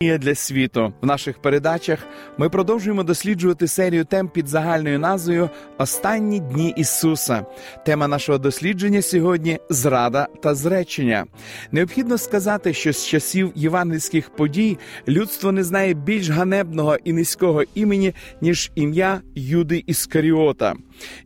Для світу в наших передачах ми продовжуємо досліджувати серію тем під загальною назвою Останні дні Ісуса. Тема нашого дослідження сьогодні зрада та зречення. Необхідно сказати, що з часів євангельських подій людство не знає більш ганебного і низького імені, ніж ім'я Юди Іскаріота.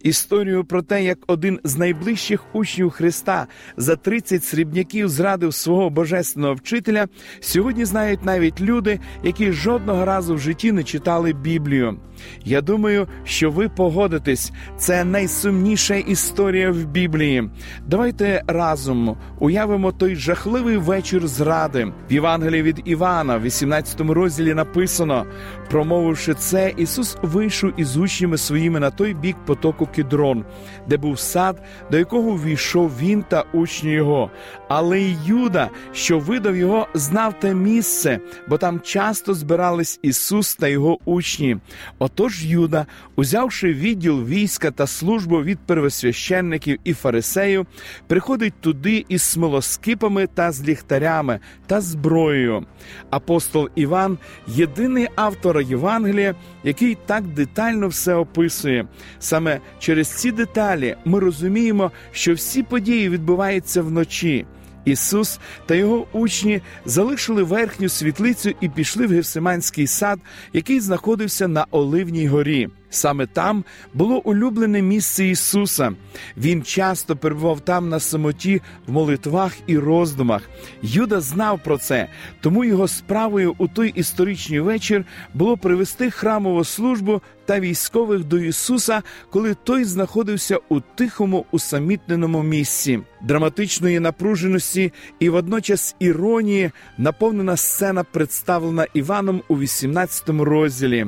Історію про те, як один з найближчих учнів Христа за 30 срібняків зрадив свого божественного вчителя, сьогодні знають навіть люди, які жодного разу в житті не читали Біблію. Я думаю, що ви погодитесь, це найсумніша історія в Біблії. Давайте разом уявимо той жахливий вечір зради. В Євангелії від Івана, в 18 розділі написано: промовивши це, Ісус вийшов із учнями своїми на той бік потоку Кідрон, де був сад, до якого війшов він та учні його. Але й Юда, що видав його, знав те місце, бо там часто збирались Ісус та його учні. Отож Юда, узявши відділ війська та службу від первосвященників і фарисеїв, приходить туди із смолоскипами та з ліхтарями та зброєю. Апостол Іван єдиний автор Євангелія, який так детально все описує. Саме через ці деталі ми розуміємо, що всі події відбуваються вночі. Ісус та його учні залишили верхню світлицю і пішли в Гевсиманський сад, який знаходився на Оливній горі. Саме там було улюблене місце Ісуса. Він часто перебував там на самоті в молитвах і роздумах. Юда знав про це, тому його справою у той історичний вечір було привести храмову службу та військових до Ісуса, коли той знаходився у тихому усамітненому місці. Драматичної напруженості і водночас іронії наповнена сцена представлена Іваном у 18 розділі.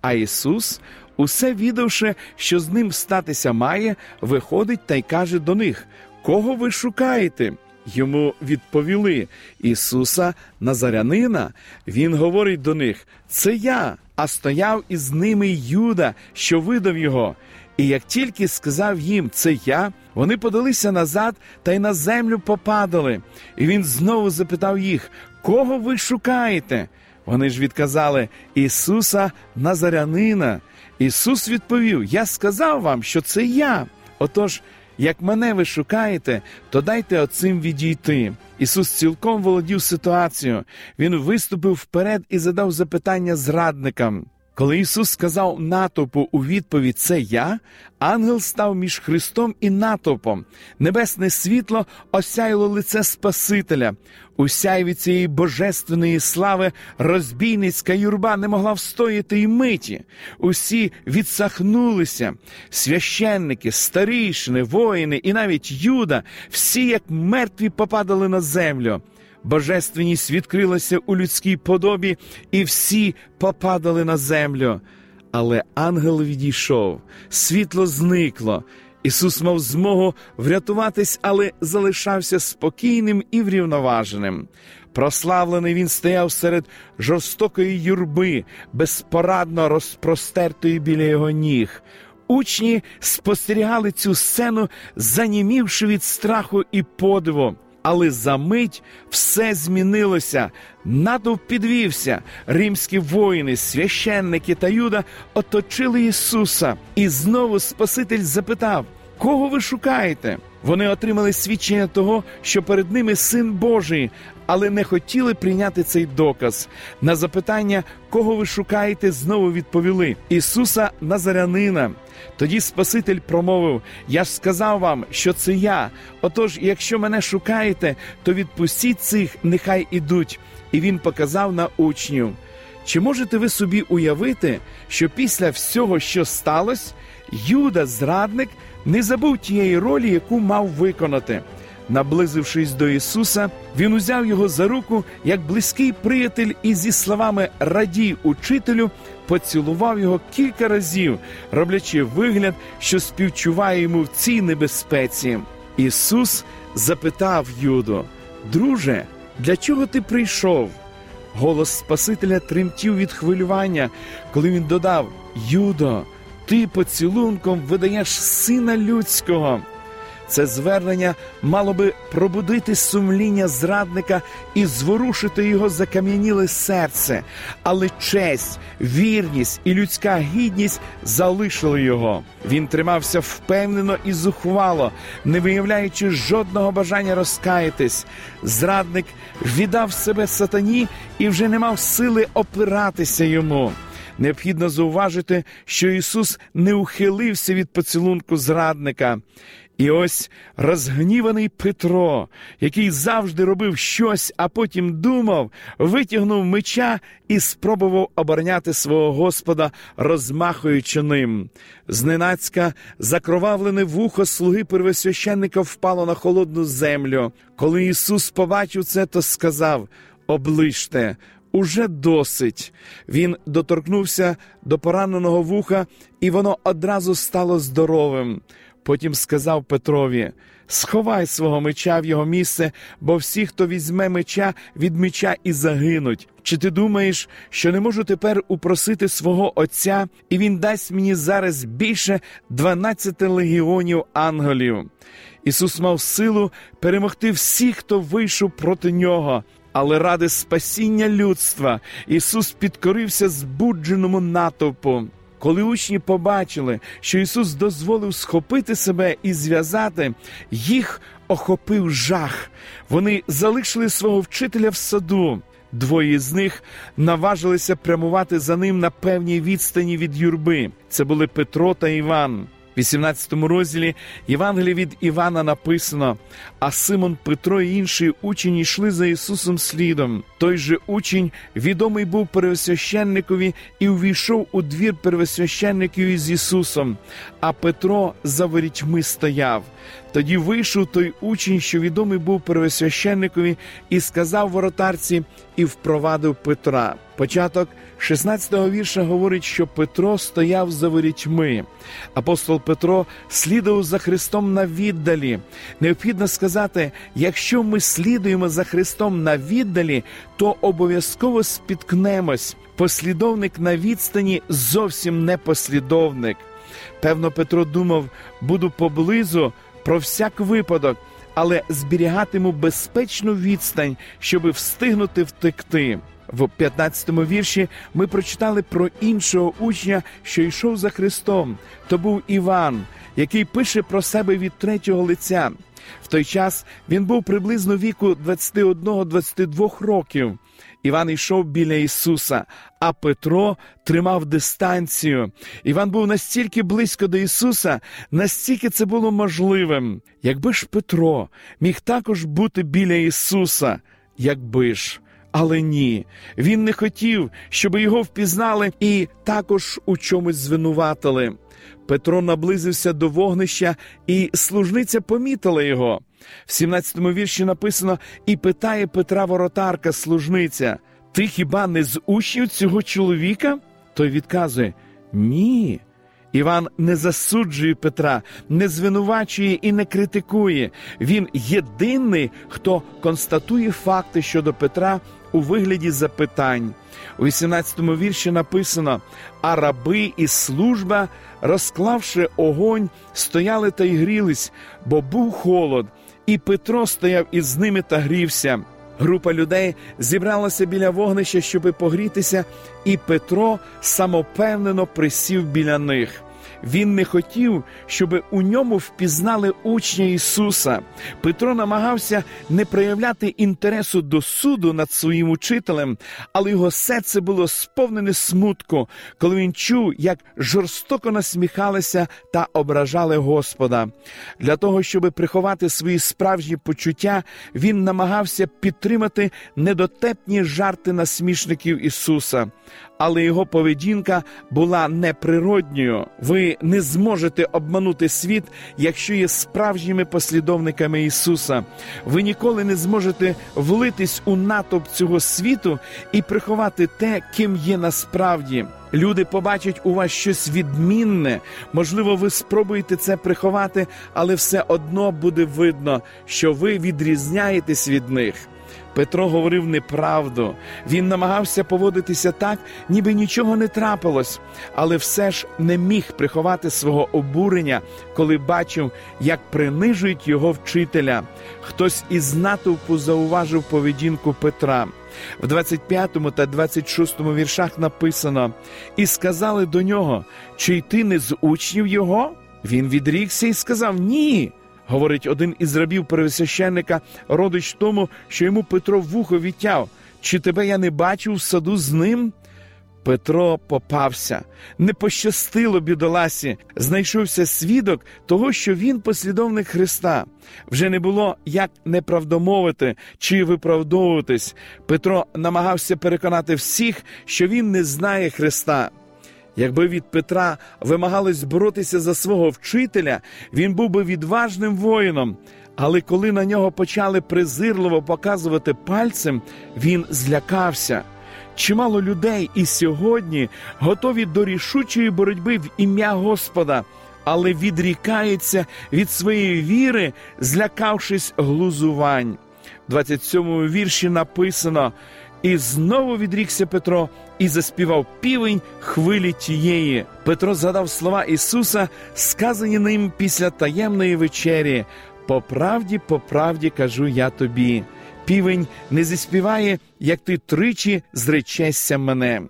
А Ісус усе відавши, що з ним статися має, виходить та й каже до них: Кого ви шукаєте? Йому відповіли Ісуса Назарянина. Він говорить до них: Це я, а стояв із ними Юда, що видав його. І як тільки сказав їм це я, вони подалися назад та й на землю попадали. І він знову запитав їх, кого ви шукаєте? Вони ж відказали Ісуса Назарянина. Ісус відповів: Я сказав вам, що це я. Отож, як мене ви шукаєте, то дайте оцим відійти. Ісус цілком володів ситуацією. Він виступив вперед і задав запитання зрадникам. Коли Ісус сказав натовпу у відповідь Це я, ангел став між Христом і натовпом. Небесне світло осяяло лице Спасителя. У сяйві цієї божественної слави розбійницька юрба не могла встояти й миті. Усі відсахнулися. Священники, старішини, воїни і навіть юда, всі, як мертві, попадали на землю. Божественність відкрилася у людській подобі, і всі попадали на землю. Але ангел відійшов, світло зникло. Ісус мав змогу врятуватись, але залишався спокійним і врівноваженим. Прославлений він стояв серед жорстокої юрби, безпорадно розпростертої біля його ніг. Учні спостерігали цю сцену, занімівши від страху і подиву. Але за мить все змінилося. Натовп підвівся. Римські воїни, священники та Юда оточили Ісуса. І знову Спаситель запитав: Кого ви шукаєте? Вони отримали свідчення того, що перед ними син Божий, але не хотіли прийняти цей доказ. На запитання, кого ви шукаєте, знову відповіли Ісуса Назарянина. Тоді Спаситель промовив: Я ж сказав вам, що це я. Отож, якщо мене шукаєте, то відпустіть цих, нехай ідуть. І він показав на учнів. Чи можете ви собі уявити, що після всього, що сталося, Юда, зрадник, не забув тієї ролі, яку мав виконати? Наблизившись до Ісуса, він узяв його за руку як близький приятель і зі словами Радій учителю поцілував його кілька разів, роблячи вигляд, що співчуває йому в цій небезпеці. Ісус запитав Юду: Друже, для чого ти прийшов? Голос Спасителя тремтів від хвилювання, коли він додав: Юдо, ти поцілунком видаєш сина людського. Це звернення мало би пробудити сумління зрадника і зворушити його закам'яніле серце, але честь, вірність і людська гідність залишили його. Він тримався впевнено і зухвало, не виявляючи жодного бажання розкаятись. Зрадник віддав себе сатані і вже не мав сили опиратися йому. Необхідно зауважити, що Ісус не ухилився від поцілунку зрадника. І ось розгніваний Петро, який завжди робив щось, а потім думав, витягнув меча і спробував обороняти свого Господа, розмахуючи ним. Зненацька закровавлене вухо слуги первосвященника впало на холодну землю. Коли Ісус побачив це, то сказав: Оближте. Уже досить. Він доторкнувся до пораненого вуха, і воно одразу стало здоровим. Потім сказав Петрові: Сховай свого меча в його місце, бо всі, хто візьме меча, від меча і загинуть. Чи ти думаєш, що не можу тепер упросити свого Отця, і він дасть мені зараз більше 12 легіонів ангелів? Ісус мав силу перемогти всіх, хто вийшов проти нього. Але ради спасіння людства Ісус підкорився збудженому натовпу. Коли учні побачили, що Ісус дозволив схопити себе і зв'язати, їх охопив жах. Вони залишили свого вчителя в саду. Двоє з них наважилися прямувати за ним на певній відстані від юрби. Це були Петро та Іван. В 18 розділі Євангелії від Івана написано: а Симон Петро і інші учень йшли за Ісусом слідом. Той же учень відомий був первосвященникові і увійшов у двір первосвященників із Ісусом, а Петро за ворітьми стояв. Тоді вийшов той учень, що відомий був первосвященникові, і сказав воротарці, і впровадив Петра. Початок 16-го вірша говорить, що Петро стояв за ворітьми. Апостол Петро слідував за Христом на віддалі. Необхідно сказати, якщо ми слідуємо за Христом на віддалі, то обов'язково спіткнемось. Послідовник на відстані зовсім не послідовник. Певно, Петро думав, буду поблизу про всяк випадок, але зберігатиму безпечну відстань, щоби встигнути втекти. В 15-му вірші ми прочитали про іншого учня, що йшов за Христом. То був Іван, який пише про себе від третього лиця. В той час він був приблизно віку 21-22 років. Іван йшов біля Ісуса, а Петро тримав дистанцію. Іван був настільки близько до Ісуса, настільки це було можливим. Якби ж Петро міг також бути біля Ісуса, якби ж. Але ні, він не хотів, щоб його впізнали і також у чомусь звинуватили. Петро наблизився до вогнища, і служниця помітила його. В 17-му вірші написано і питає Петра воротарка, служниця: Ти хіба не з учнів цього чоловіка? Той відказує: Ні. Іван не засуджує Петра, не звинувачує і не критикує. Він єдиний, хто констатує факти щодо Петра у вигляді запитань. У 18-му вірші написано: а раби і служба, розклавши огонь, стояли та й грілись, бо був холод, і Петро стояв із ними та грівся. Група людей зібралася біля вогнища, щоби погрітися, і Петро самопевнено присів біля них. Він не хотів, щоб у ньому впізнали учня Ісуса. Петро намагався не проявляти інтересу до суду над своїм учителем, але його серце було сповнене смутку, коли він чув, як жорстоко насміхалися та ображали Господа. Для того, щоб приховати свої справжні почуття, він намагався підтримати недотепні жарти насмішників Ісуса. Але його поведінка була неприродньою. Ви не зможете обманути світ, якщо є справжніми послідовниками Ісуса. Ви ніколи не зможете влитись у натовп цього світу і приховати те, ким є насправді. Люди побачать у вас щось відмінне. Можливо, ви спробуєте це приховати, але все одно буде видно, що ви відрізняєтесь від них. Петро говорив неправду. Він намагався поводитися так, ніби нічого не трапилось, але все ж не міг приховати свого обурення, коли бачив, як принижують його вчителя. Хтось із натовпу зауважив поведінку Петра. В 25 та 26 віршах написано: і сказали до нього, чи йти не з учнів його? Він відрікся і сказав Ні говорить один із рабів первосвященника, родич тому, що йому Петро вухо відтяв. Чи тебе я не бачив в саду з ним? Петро попався, не пощастило бідоласі, знайшовся свідок того, що він послідовник Христа. Вже не було як неправдомовити чи виправдовуватись. Петро намагався переконати всіх, що він не знає Христа. Якби від Петра вимагалось боротися за свого вчителя, він був би відважним воїном. Але коли на нього почали презирливо показувати пальцем, він злякався. Чимало людей і сьогодні готові до рішучої боротьби в ім'я Господа, але відрікаються від своєї віри, злякавшись глузувань. В 27 вірші написано. І знову відрікся Петро і заспівав півень хвилі тієї. Петро згадав слова Ісуса, сказані ним після таємної вечері. По правді, по правді кажу я тобі. Півень не заспіває, як ти тричі зречешся мене.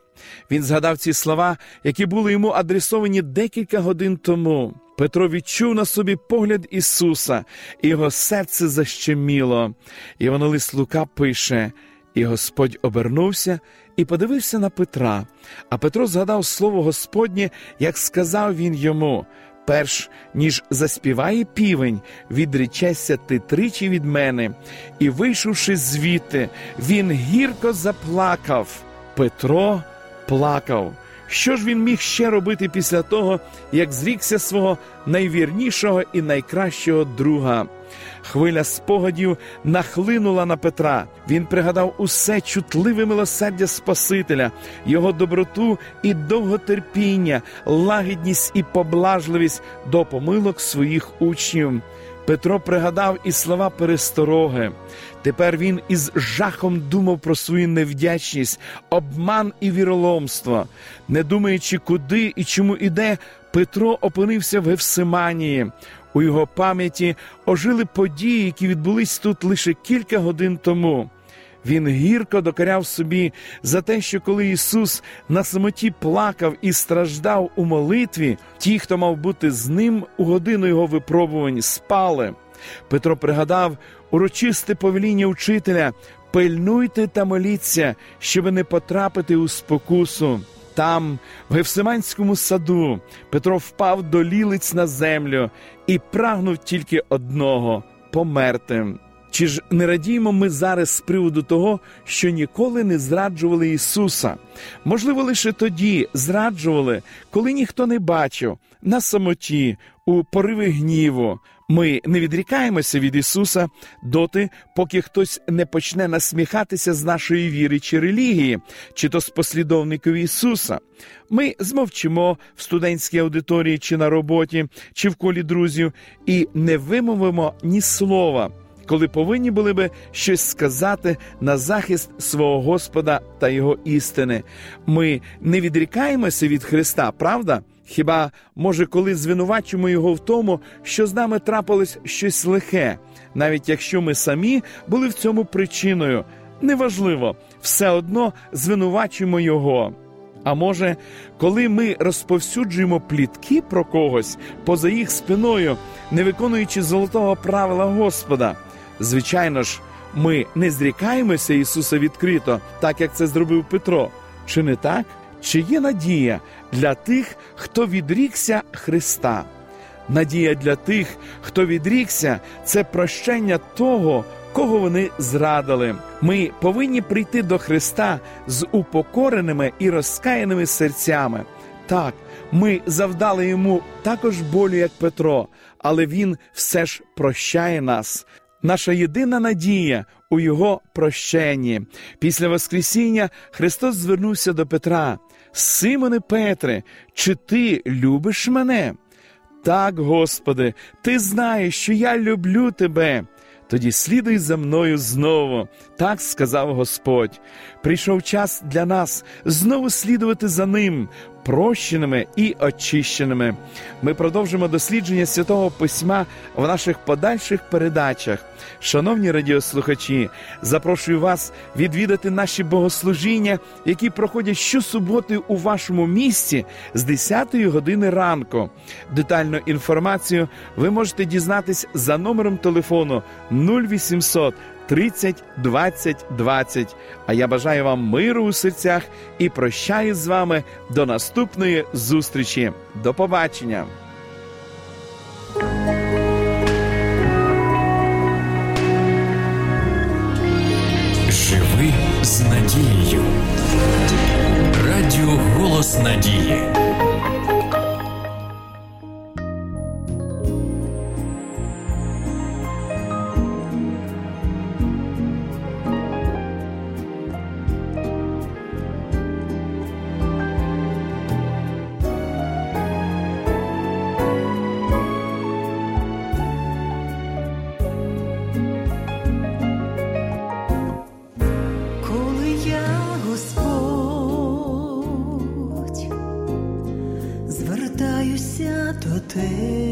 Він згадав ці слова, які були йому адресовані декілька годин тому. Петро відчув на собі погляд Ісуса, і його серце защеміло. Іванолист Лука пише. І Господь обернувся і подивився на Петра. А Петро згадав слово Господнє, як сказав він йому: перш ніж заспіває півень, відречешся ти тричі від мене. І, вийшовши звідти, він гірко заплакав. Петро плакав. Що ж він міг ще робити після того, як зрікся свого найвірнішого і найкращого друга? Хвиля спогадів нахлинула на Петра. Він пригадав усе чутливе милосердя Спасителя, його доброту і довготерпіння, лагідність і поблажливість до помилок своїх учнів. Петро пригадав і слова перестороги. Тепер він із жахом думав про свою невдячність, обман і віроломство. Не думаючи, куди і чому іде, Петро опинився в Гевсиманії. У його пам'яті ожили події, які відбулись тут лише кілька годин тому. Він гірко докаряв собі за те, що коли Ісус на самоті плакав і страждав у молитві, ті, хто мав бути з ним у годину його випробувань, спали. Петро пригадав урочисте повеління учителя пильнуйте та моліться, щоб не потрапити у спокусу. Там, в Гевсиманському саду, Петро впав до лілиць на землю і прагнув тільки одного померти. Чи ж не радіємо ми зараз з приводу того, що ніколи не зраджували Ісуса? Можливо, лише тоді зраджували, коли ніхто не бачив, на самоті, у пориви гніву. Ми не відрікаємося від Ісуса доти, поки хтось не почне насміхатися з нашої віри чи релігії, чи то з послідовників Ісуса. Ми змовчимо в студентській аудиторії, чи на роботі, чи в колі друзів, і не вимовимо ні слова коли повинні були би щось сказати на захист свого Господа та Його істини. Ми не відрікаємося від Христа, правда? Хіба, може, коли звинувачуємо Його в тому, що з нами трапилось щось лихе, навіть якщо ми самі були в цьому причиною. Неважливо, все одно звинувачуємо Його. А може, коли ми розповсюджуємо плітки про когось поза їх спиною, не виконуючи золотого правила Господа. Звичайно ж, ми не зрікаємося Ісуса відкрито, так як це зробив Петро. Чи не так? Чи є надія для тих, хто відрікся Христа? Надія для тих, хто відрікся, це прощення того, кого вони зрадили. Ми повинні прийти до Христа з упокореними і розкаяними серцями. Так, ми завдали йому також болю, як Петро, але він все ж прощає нас. Наша єдина надія у Його прощенні. Після Воскресіння Христос звернувся до Петра. Симоне Петре, чи ти любиш мене? Так, Господи, ти знаєш, що я люблю тебе. Тоді слідуй за мною знову, так сказав Господь. Прийшов час для нас знову слідувати за ним, прощеними і очищеними. Ми продовжимо дослідження святого письма в наших подальших передачах. Шановні радіослухачі, запрошую вас відвідати наші богослужіння, які проходять щосуботи у вашому місті з 10 години ранку. Детальну інформацію ви можете дізнатись за номером телефону 0800 30 20 20. А я бажаю вам миру у серцях і прощаю з вами до наступної зустрічі. До побачення! Живи з надією. Радіо Голос Надії. Я Господь звертаюся до тебе,